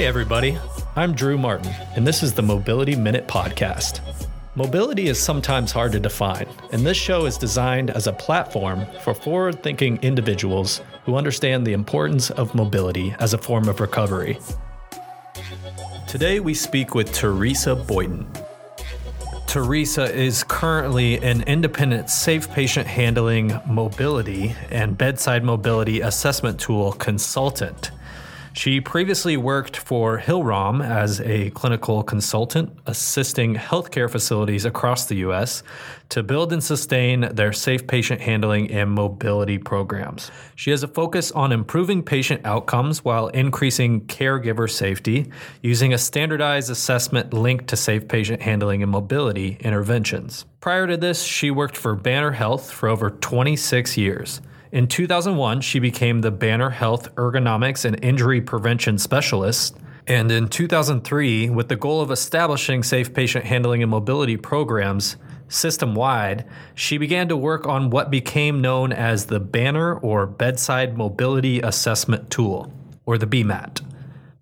Hey, everybody. I'm Drew Martin, and this is the Mobility Minute Podcast. Mobility is sometimes hard to define, and this show is designed as a platform for forward thinking individuals who understand the importance of mobility as a form of recovery. Today, we speak with Teresa Boynton. Teresa is currently an independent safe patient handling mobility and bedside mobility assessment tool consultant. She previously worked for Hillrom as a clinical consultant, assisting healthcare facilities across the U.S. to build and sustain their safe patient handling and mobility programs. She has a focus on improving patient outcomes while increasing caregiver safety using a standardized assessment linked to safe patient handling and mobility interventions. Prior to this, she worked for Banner Health for over 26 years. In 2001, she became the Banner Health Ergonomics and Injury Prevention Specialist. And in 2003, with the goal of establishing safe patient handling and mobility programs system wide, she began to work on what became known as the Banner or Bedside Mobility Assessment Tool, or the BMAT.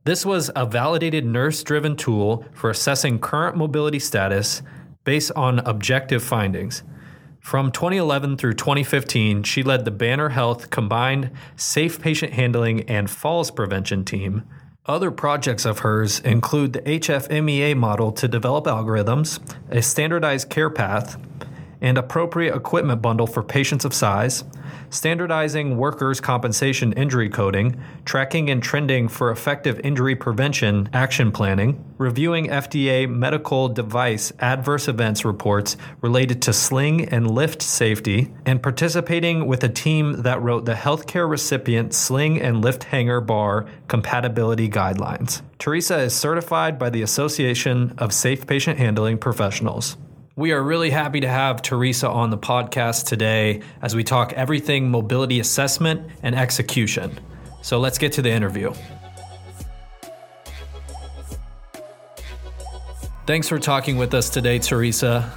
This was a validated nurse driven tool for assessing current mobility status based on objective findings. From 2011 through 2015, she led the Banner Health Combined Safe Patient Handling and Falls Prevention team. Other projects of hers include the HFMEA model to develop algorithms, a standardized care path, and appropriate equipment bundle for patients of size, standardizing workers' compensation injury coding, tracking and trending for effective injury prevention action planning, reviewing FDA medical device adverse events reports related to sling and lift safety, and participating with a team that wrote the healthcare recipient sling and lift hanger bar compatibility guidelines. Teresa is certified by the Association of Safe Patient Handling Professionals. We are really happy to have Teresa on the podcast today as we talk everything mobility assessment and execution. So let's get to the interview. Thanks for talking with us today, Teresa.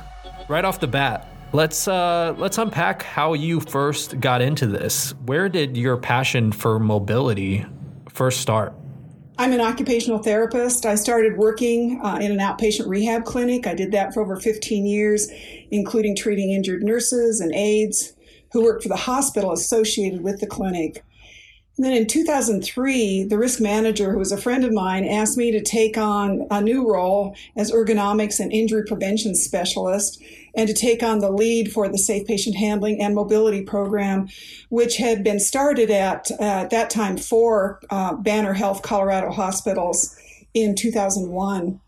Right off the bat, let's uh, let's unpack how you first got into this. Where did your passion for mobility first start? I'm an occupational therapist. I started working uh, in an outpatient rehab clinic. I did that for over 15 years, including treating injured nurses and aides who worked for the hospital associated with the clinic. And then in 2003, the risk manager, who was a friend of mine, asked me to take on a new role as ergonomics and injury prevention specialist and to take on the lead for the safe patient handling and mobility program, which had been started at, at that time for uh, Banner Health Colorado hospitals in 2001.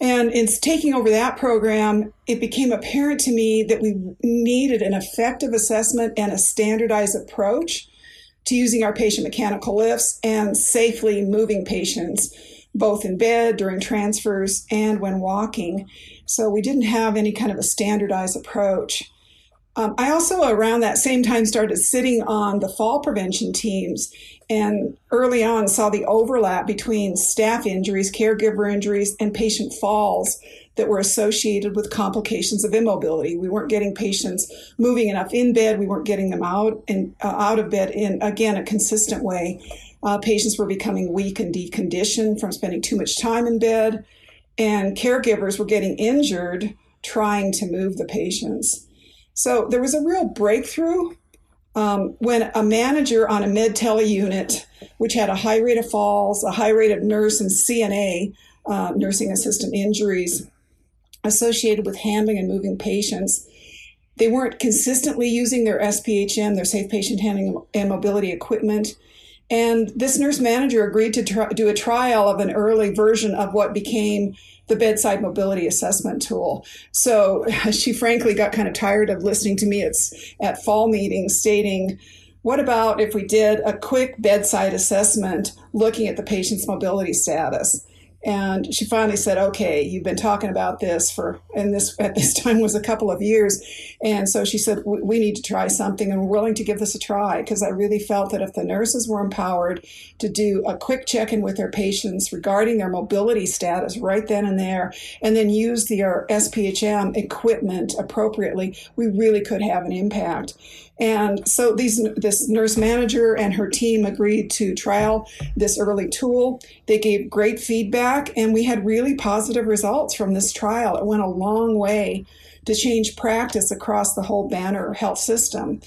And in taking over that program, it became apparent to me that we needed an effective assessment and a standardized approach to using our patient mechanical lifts and safely moving patients, both in bed, during transfers, and when walking. So we didn't have any kind of a standardized approach. Um, I also, around that same time, started sitting on the fall prevention teams and early on saw the overlap between staff injuries, caregiver injuries, and patient falls that were associated with complications of immobility. We weren't getting patients moving enough in bed. We weren't getting them out and uh, out of bed in again a consistent way. Uh, patients were becoming weak and deconditioned from spending too much time in bed, and caregivers were getting injured trying to move the patients. So there was a real breakthrough um, when a manager on a med tele unit, which had a high rate of falls, a high rate of nurse and CNA, uh, nursing assistant injuries, associated with handling and moving patients. They weren't consistently using their SPHM, their safe patient handling and mobility equipment. And this nurse manager agreed to try, do a trial of an early version of what became the bedside mobility assessment tool. So she frankly got kind of tired of listening to me at, at fall meetings stating, what about if we did a quick bedside assessment looking at the patient's mobility status? And she finally said, "Okay, you've been talking about this for, and this at this time was a couple of years." And so she said, "We need to try something, and we're willing to give this a try." Because I really felt that if the nurses were empowered to do a quick check-in with their patients regarding their mobility status right then and there, and then use their SPHM equipment appropriately, we really could have an impact. And so these this nurse manager and her team agreed to trial this early tool. They gave great feedback and we had really positive results from this trial. It went a long way to change practice across the whole Banner health system.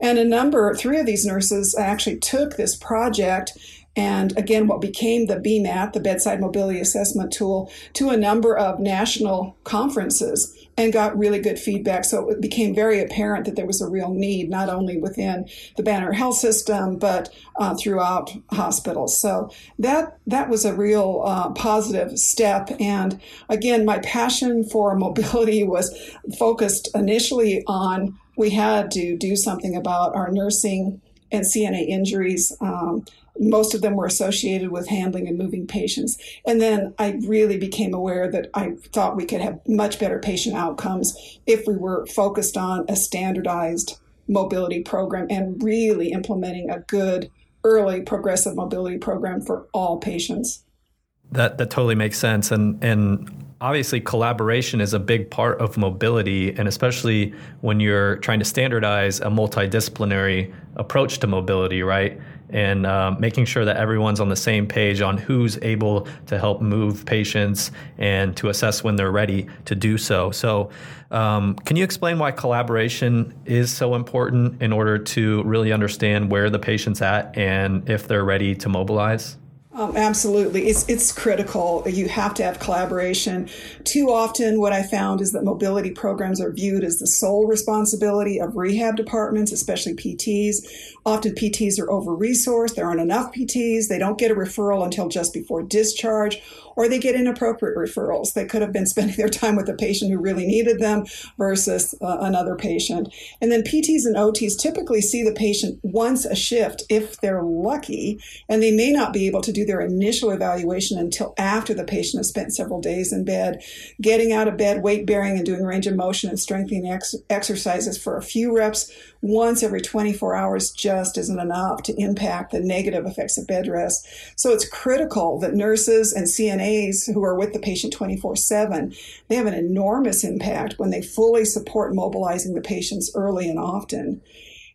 And a number, three of these nurses actually took this project and again, what became the BMAT, the Bedside Mobility Assessment Tool, to a number of national conferences and got really good feedback. So it became very apparent that there was a real need, not only within the Banner Health System, but uh, throughout hospitals. So that that was a real uh, positive step. And again, my passion for mobility was focused initially on we had to do something about our nursing and CNA injuries. Um, most of them were associated with handling and moving patients. And then I really became aware that I thought we could have much better patient outcomes if we were focused on a standardized mobility program and really implementing a good early progressive mobility program for all patients. That that totally makes sense and and obviously collaboration is a big part of mobility and especially when you're trying to standardize a multidisciplinary approach to mobility, right? and uh, making sure that everyone's on the same page on who's able to help move patients and to assess when they're ready to do so. So, um, can you explain why collaboration is so important in order to really understand where the patient's at and if they're ready to mobilize? Um, absolutely. It's, it's critical. You have to have collaboration. Too often, what I found is that mobility programs are viewed as the sole responsibility of rehab departments, especially PTs. Often PTs are over resourced. There aren't enough PTs. They don't get a referral until just before discharge or they get inappropriate referrals. They could have been spending their time with a patient who really needed them versus uh, another patient. And then PTs and OTs typically see the patient once a shift if they're lucky, and they may not be able to do their initial evaluation until after the patient has spent several days in bed. Getting out of bed, weight bearing, and doing range of motion and strengthening ex- exercises for a few reps once every 24 hours just isn't enough to impact the negative effects of bed rest. So it's critical that nurses and CNAs who are with the patient 24 7, they have an enormous impact when they fully support mobilizing the patients early and often.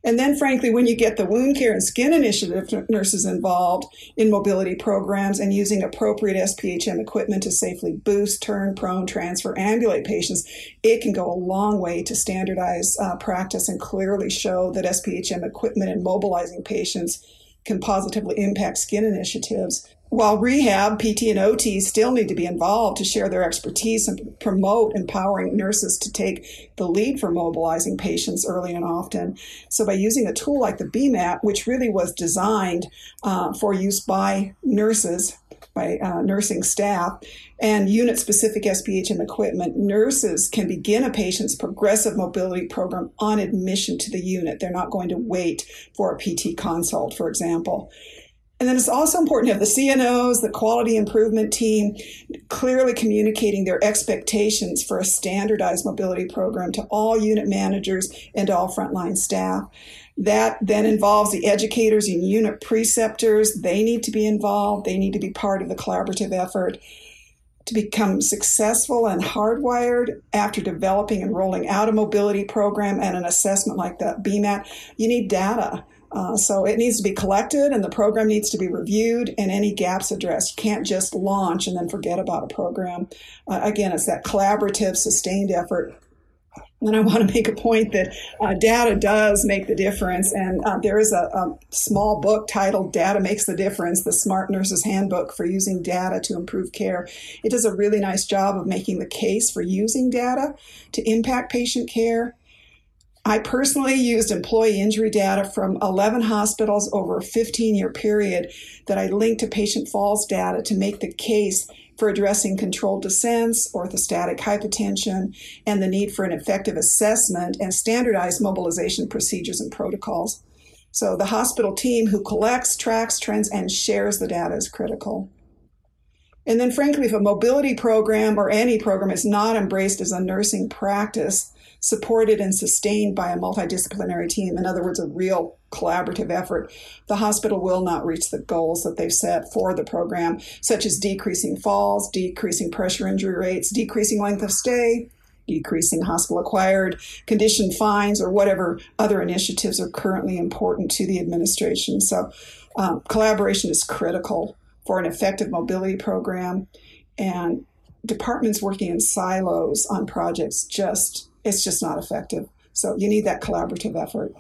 And then, frankly, when you get the wound care and skin initiative nurses involved in mobility programs and using appropriate SPHM equipment to safely boost, turn, prone, transfer, ambulate patients, it can go a long way to standardize uh, practice and clearly show that SPHM equipment and mobilizing patients can positively impact skin initiatives while rehab, PT, and OT still need to be involved to share their expertise and promote empowering nurses to take the lead for mobilizing patients early and often. So, by using a tool like the BMAT, which really was designed uh, for use by nurses, by uh, nursing staff, and unit specific SPHM equipment, nurses can begin a patient's progressive mobility program on admission to the unit. They're not going to wait for a PT consult, for example. And then it's also important to have the CNOs, the quality improvement team, clearly communicating their expectations for a standardized mobility program to all unit managers and all frontline staff. That then involves the educators and unit preceptors. They need to be involved. They need to be part of the collaborative effort. To become successful and hardwired after developing and rolling out a mobility program and an assessment like the BMAT, you need data. Uh, so it needs to be collected and the program needs to be reviewed and any gaps addressed. You can't just launch and then forget about a program. Uh, again, it's that collaborative, sustained effort. And I want to make a point that uh, data does make the difference. And uh, there is a, a, small book titled Data Makes the Difference, the Smart Nurse's Handbook for Using Data to Improve Care. It does a really nice job of making the case for using data to impact patient care I personally used employee injury data from 11 hospitals over a 15 year period that I linked to patient falls data to make the case for addressing controlled descents, orthostatic hypotension, and the need for an effective assessment and standardized mobilization procedures and protocols. So the hospital team who collects, tracks, trends, and shares the data is critical. And then, frankly, if a mobility program or any program is not embraced as a nursing practice, supported and sustained by a multidisciplinary team, in other words, a real collaborative effort, the hospital will not reach the goals that they've set for the program, such as decreasing falls, decreasing pressure injury rates, decreasing length of stay, decreasing hospital acquired condition fines, or whatever other initiatives are currently important to the administration. So, um, collaboration is critical for an effective mobility program, and departments working in silos on projects just it's just not effective. So you need that collaborative effort.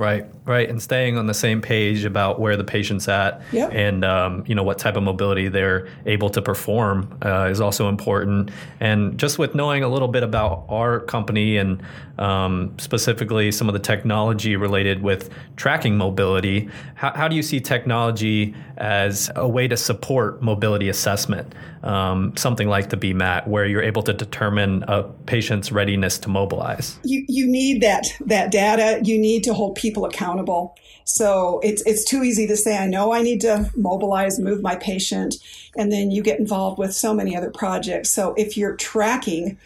Right, right, and staying on the same page about where the patient's at, yep. and um, you know what type of mobility they're able to perform uh, is also important. And just with knowing a little bit about our company and um, specifically some of the technology related with tracking mobility, how, how, do you see technology as a way to support mobility assessment? Um, something like the BMAT, where you're able to determine a patient's readiness to mobilize. You you need that that data. You need to hold people accountable. So it's it's too easy to say I know I need to mobilize, move my patient, and then you get involved with so many other projects. So if you're tracking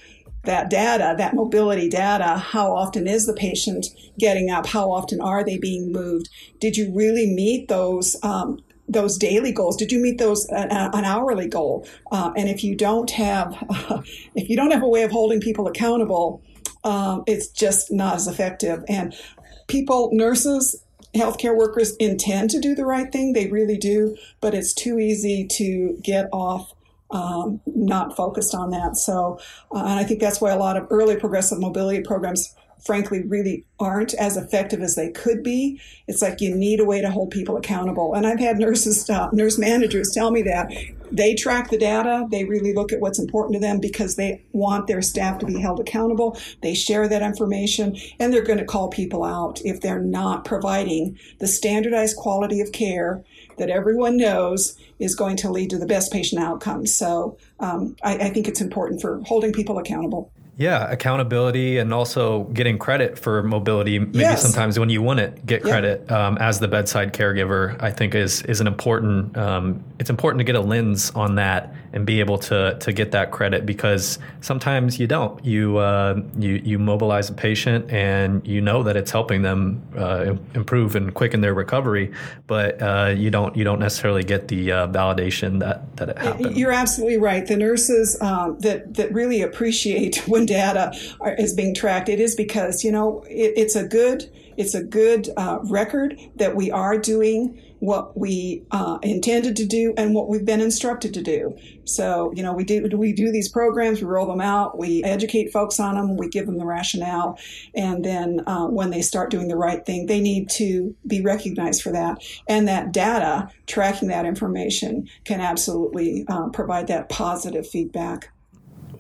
that data, that mobility data, how often is the patient getting up? How often are they being moved? Did you really meet those um, those daily goals? Did you meet those uh, an hourly goal? Uh, and if you don't have uh, if you don't have a way of holding people accountable, um, it's just not as effective. And people, nurses, healthcare workers intend to do the right thing. They really do, but it's too easy to get off um, not focused on that. So, uh, and I think that's why a lot of early progressive mobility programs frankly really aren't as effective as they could be. It's like you need a way to hold people accountable. And I've had nurses, uh, nurse managers tell me that they track the data. They really look at what's important to them because they want their staff to be held accountable. They share that information and they're going to call people out if they're not providing the standardized quality of care that everyone knows is going to lead to the best patient outcomes. So um, I, I think it's important for holding people accountable. Yeah, accountability and also getting credit for mobility. Maybe yes. sometimes when you want it, get credit um, as the bedside caregiver. I think is is an important. Um, it's important to get a lens on that and be able to to get that credit because sometimes you don't. You uh, you you mobilize a patient and you know that it's helping them uh, improve and quicken their recovery, but uh, you don't you don't necessarily get the uh, validation that that it happened. You're absolutely right. The nurses um, that that really appreciate when data are, is being tracked, it is because you know it, it's a good it's a good uh, record that we are doing what we uh, intended to do and what we've been instructed to do. So you know we do we do these programs, we roll them out, we educate folks on them, we give them the rationale, and then uh, when they start doing the right thing, they need to be recognized for that. And that data tracking that information can absolutely uh, provide that positive feedback.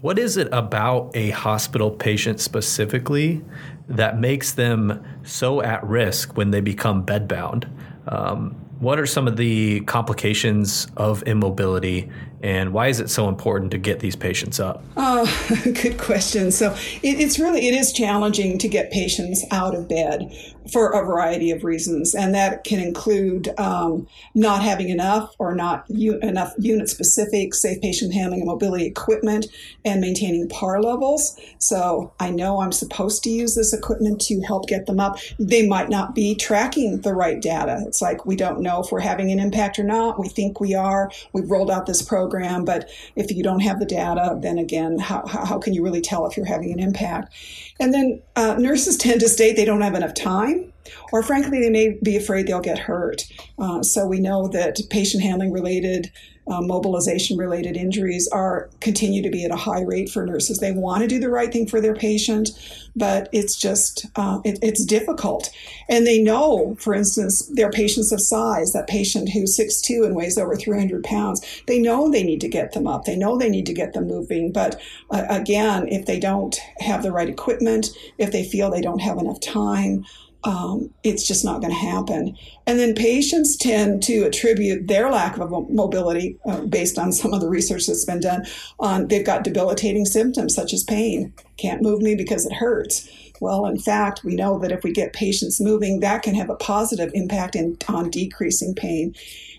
What is it about a hospital patient specifically that makes them so at risk when they become bedbound? Um, what are some of the complications of immobility and why is it so important to get these patients up? Oh, good question. So it, it's really it is challenging to get patients out of bed for a variety of reasons, and that can include um, not having enough or not u- enough unit specific safe patient handling and mobility equipment, and maintaining PAR levels. So I know I'm supposed to use this equipment to help get them up. They might not be tracking the right data. It's like we don't know if we're having an impact or not. We think we are. We've rolled out this program program. But if you don't have the data, then again, how, how can you really tell if you're having an impact? And then uh, nurses tend to state they don't have enough time, or frankly, they may be afraid they'll get hurt. Uh, so we know that patient handling related uh, mobilization related injuries are continue to be at a high rate for nurses. They want to do the right thing for their patient, but it's just uh, it, it's difficult. And they know, for instance, their patients of size, that patient who's 6'2 and weighs over 300 pounds, they know they need to get them up. They know they need to get them moving. But uh, again, if they don't have the right equipment, if they feel they don't have enough time, um, it's just not going to happen. And then patients tend to attribute their lack of mobility, uh, based on some of the research that's been done, on they've got debilitating symptoms such as pain. Can't move me because it hurts. Well, in fact, we know that if we get patients moving, that can have a positive impact in, on decreasing pain.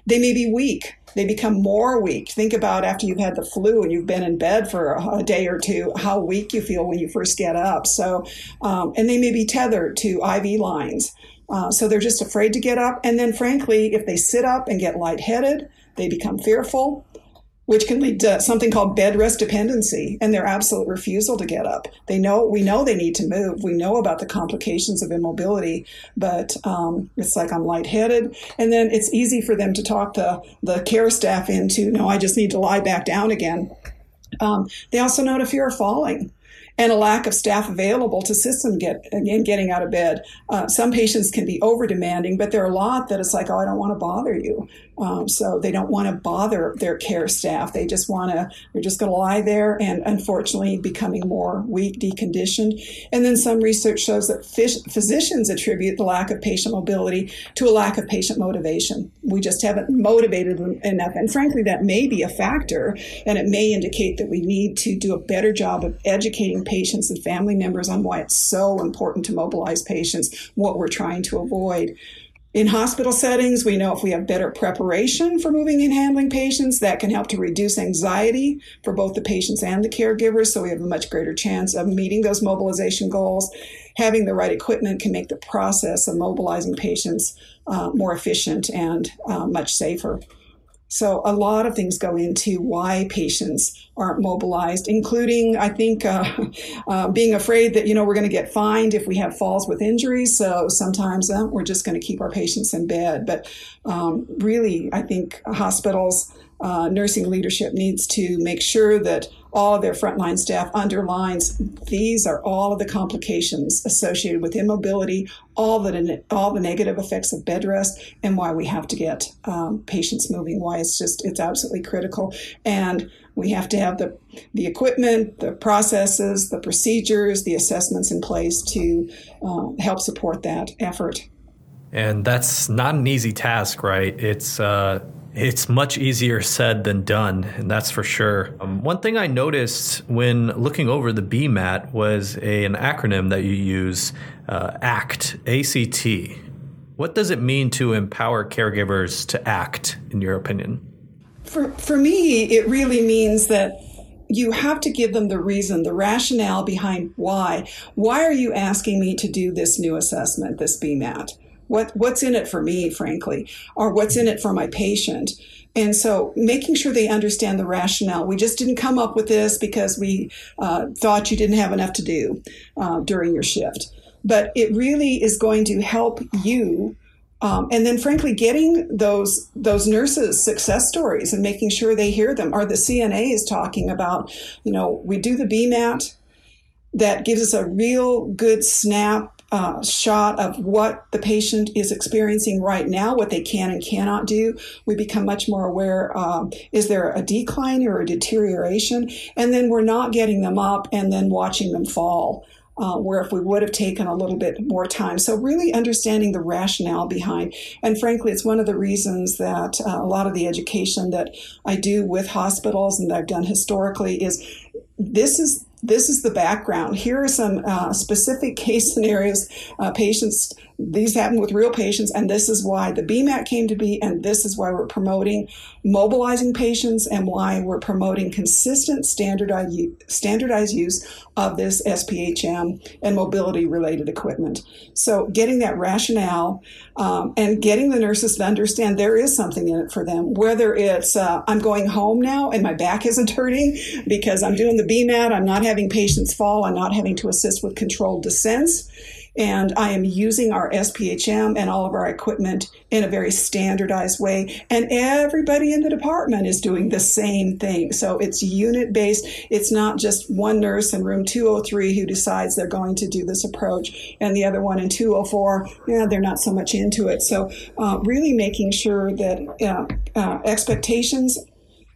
They may be weak. They become more weak. Think about after you've had the flu and you've been in bed for a, day or two, how weak you feel when you first get up. So, um, and they may be tethered to IV lines. Uh, so they're just afraid to get up. And then, frankly, if they sit up and get lightheaded, they become fearful which can lead to something called bed rest dependency and their absolute refusal to get up. They know we know they need to move. We know about the complications of immobility, but um, it's like I'm lightheaded, and then it's easy for them to talk the the care staff into no, I just need to lie back down again. Um, they also note a fear of falling and a lack of staff available to assist them get in getting out of bed. Uh, some patients can be over demanding, but there are a lot that it's like, oh, I don't want to bother you. Um, so they don't want to bother their care staff. They just want to, they're just going to lie there and unfortunately becoming more weak, deconditioned. And then some research shows that physicians attribute the lack of patient mobility to a lack of patient motivation. We just haven't motivated them enough. And frankly, that may be a factor and it may indicate that we need to do a better job of educating patients and family members on why it's so important to mobilize patients, what we're trying to avoid. In hospital settings, we know if we have better preparation for moving and handling patients, that can help to reduce anxiety for both the patients and the caregivers. So we have a much greater chance of meeting those mobilization goals. Having the right equipment can make the process of mobilizing patients uh, more efficient and uh, much safer. So a lot of things go into why patients aren't mobilized, including, I think, uh, uh, being afraid that, you know, we're going to get fined if we have falls with injuries. So sometimes uh, we're just going to keep our patients in bed. But um, really, I think hospitals, uh, nursing leadership needs to make sure that all of their frontline staff underlines these are all of the complications associated with immobility, all the all the negative effects of bed rest, and why we have to get um, patients moving. Why it's just it's absolutely critical, and we have to have the the equipment, the processes, the procedures, the assessments in place to uh, help support that effort. And that's not an easy task, right? It's uh, it's much easier said than done, and that's for sure. Um, one thing I noticed when looking over the BMAT was a, an acronym that you use, uh, ACT, ACT. What does it mean to empower caregivers to act, in your opinion? For, for me, it really means that you have to give them the reason, the rationale behind why. Why are you asking me to do this new assessment, this BMAT? What what's in it for me, frankly, or what's in it for my patient? And so making sure they understand the rationale. We just didn't come up with this because we uh, thought you didn't have enough to do uh, during your shift. But it really is going to help you. Um, and then, frankly, getting those those nurses success stories and making sure they hear them. Or the CNA is talking about, you know, we do the BMAT that gives us a real good snap uh, shot of what the patient is experiencing right now, what they can and cannot do. We become much more aware um, is there a decline or a deterioration? And then we're not getting them up and then watching them fall. Uh, where if we would have taken a little bit more time. So, really understanding the rationale behind. And frankly, it's one of the reasons that uh, a lot of the education that I do with hospitals and that I've done historically is this is this is the background. Here are some uh, specific case scenarios, uh, patients these happen with real patients, and this is why the BMAT came to be, and this is why we're promoting mobilizing patients and why we're promoting consistent standardized, standardized use of this SPHM and mobility related equipment. So, getting that rationale um, and getting the nurses to understand there is something in it for them, whether it's uh, I'm going home now and my back isn't hurting because I'm doing the BMAT, I'm not having patients fall, I'm not having to assist with controlled descents and I am using our SPHM and all of our equipment in a very standardized way. And everybody in the department is doing the same thing. So it's unit based. It's not just one nurse in room 203 who decides they're going to do this approach and the other one in 204, yeah, they're not so much into it. So uh, really making sure that uh, uh, expectations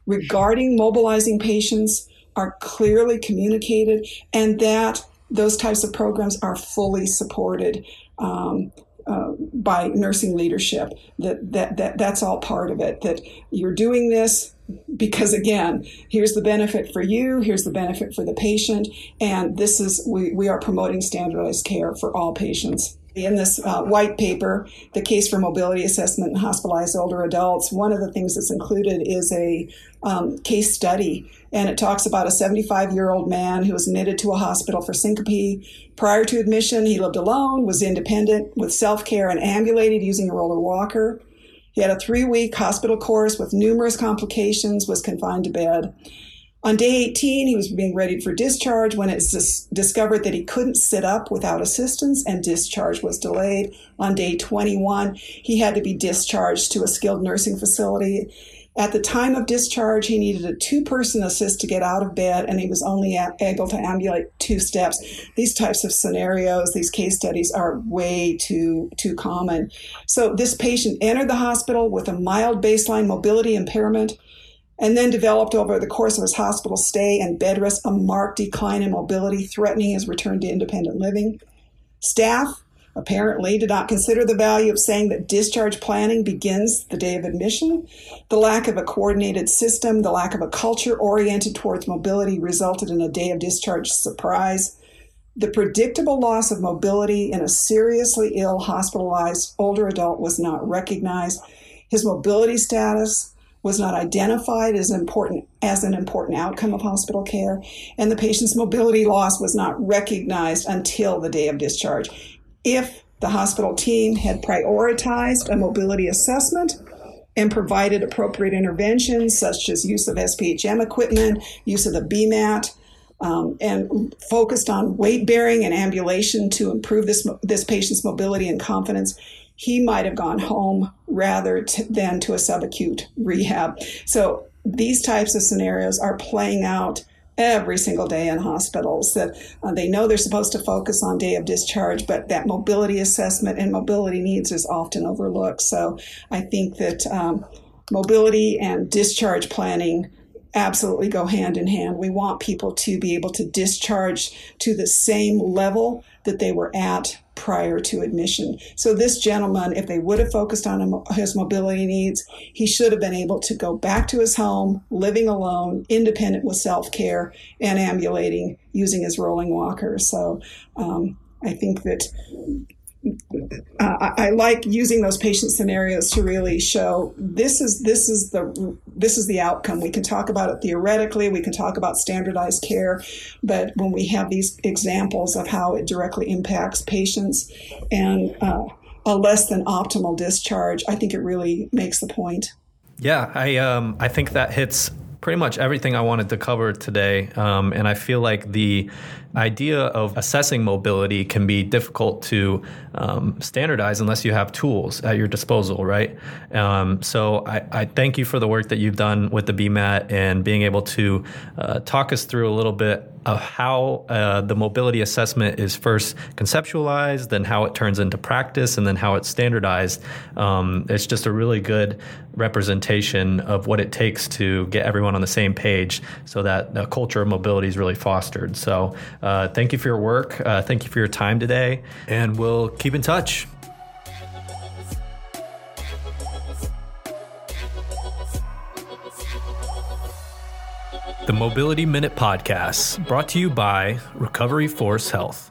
regarding mobilizing patients are clearly communicated and that those types of programs are fully supported um, uh, by nursing leadership. That, that that that's all part of it. That you're doing this because again, here's the benefit for you, here's the benefit for the patient, and this is we, we are promoting standardized care for all patients. In this uh, white paper, the case for mobility assessment in hospitalized older adults, one of the things that's included is a um, case study, and it talks about a 75 year old man who was admitted to a hospital for syncope. Prior to admission, he lived alone, was independent, with self care, and ambulated using a roller walker. He had a three week hospital course with numerous complications, was confined to bed. On day 18, he was being readied for discharge when it's dis- discovered that he couldn't sit up without assistance and discharge was delayed. On day 21, he had to be discharged to a skilled nursing facility. At the time of discharge, he needed a two person assist to get out of bed, and he was only able to ambulate two steps. These types of scenarios, these case studies are way too, too common. So, this patient entered the hospital with a mild baseline mobility impairment and then developed over the course of his hospital stay and bed rest a marked decline in mobility, threatening his return to independent living. Staff apparently did not consider the value of saying that discharge planning begins the day of admission. The lack of a coordinated system, the lack of a culture oriented towards mobility resulted in a day of discharge surprise. The predictable loss of mobility in a seriously ill, hospitalized older adult was not recognized. His mobility status was not identified as important as an important outcome of hospital care, and the patient's mobility loss was not recognized until the day of discharge. If the hospital team had prioritized a mobility assessment and provided appropriate interventions such as use of SPHM equipment, use of the BMAT, um, and focused on weight bearing and ambulation to improve this this patient's mobility and confidence, he might have gone home rather to, than to a subacute rehab. So these types of scenarios are playing out every single day in hospitals that uh, they know they're supposed to focus on day of discharge but that mobility assessment and mobility needs is often overlooked. So i think that um, mobility and discharge planning absolutely go hand in hand. We want people to be able to discharge to the same level that they were at prior to admission. So this gentleman, if they would have focused on his mobility needs, he should have been able to go back to his home, living alone, independent with self-care, and ambulating using his rolling walker. So um, I think that uh, I, I, like using those patient scenarios to really show this is this is the this is the outcome. We can talk about it theoretically, we can talk about standardized care, but when we have these examples of how it directly impacts patients and uh, a less than optimal discharge, I think it really makes the point. Yeah, I um, I think that hits pretty much everything I wanted to cover today, um, and I feel like the idea of assessing mobility can be difficult to um, standardize unless you have tools at your disposal, right? Um, so I, I, thank you for the work that you've done with the BMAT and being able to uh, talk us through a little bit of how uh, the mobility assessment is first conceptualized, then how it turns into practice, and then how it's standardized. Um, it's just a really good representation of what it takes to get everyone on the same page so that the culture of mobility is really fostered. So uh, thank you for your work. Uh, thank you for your time today, and we'll keep in touch. The Mobility Minute Podcast, brought to you by Recovery Force Health.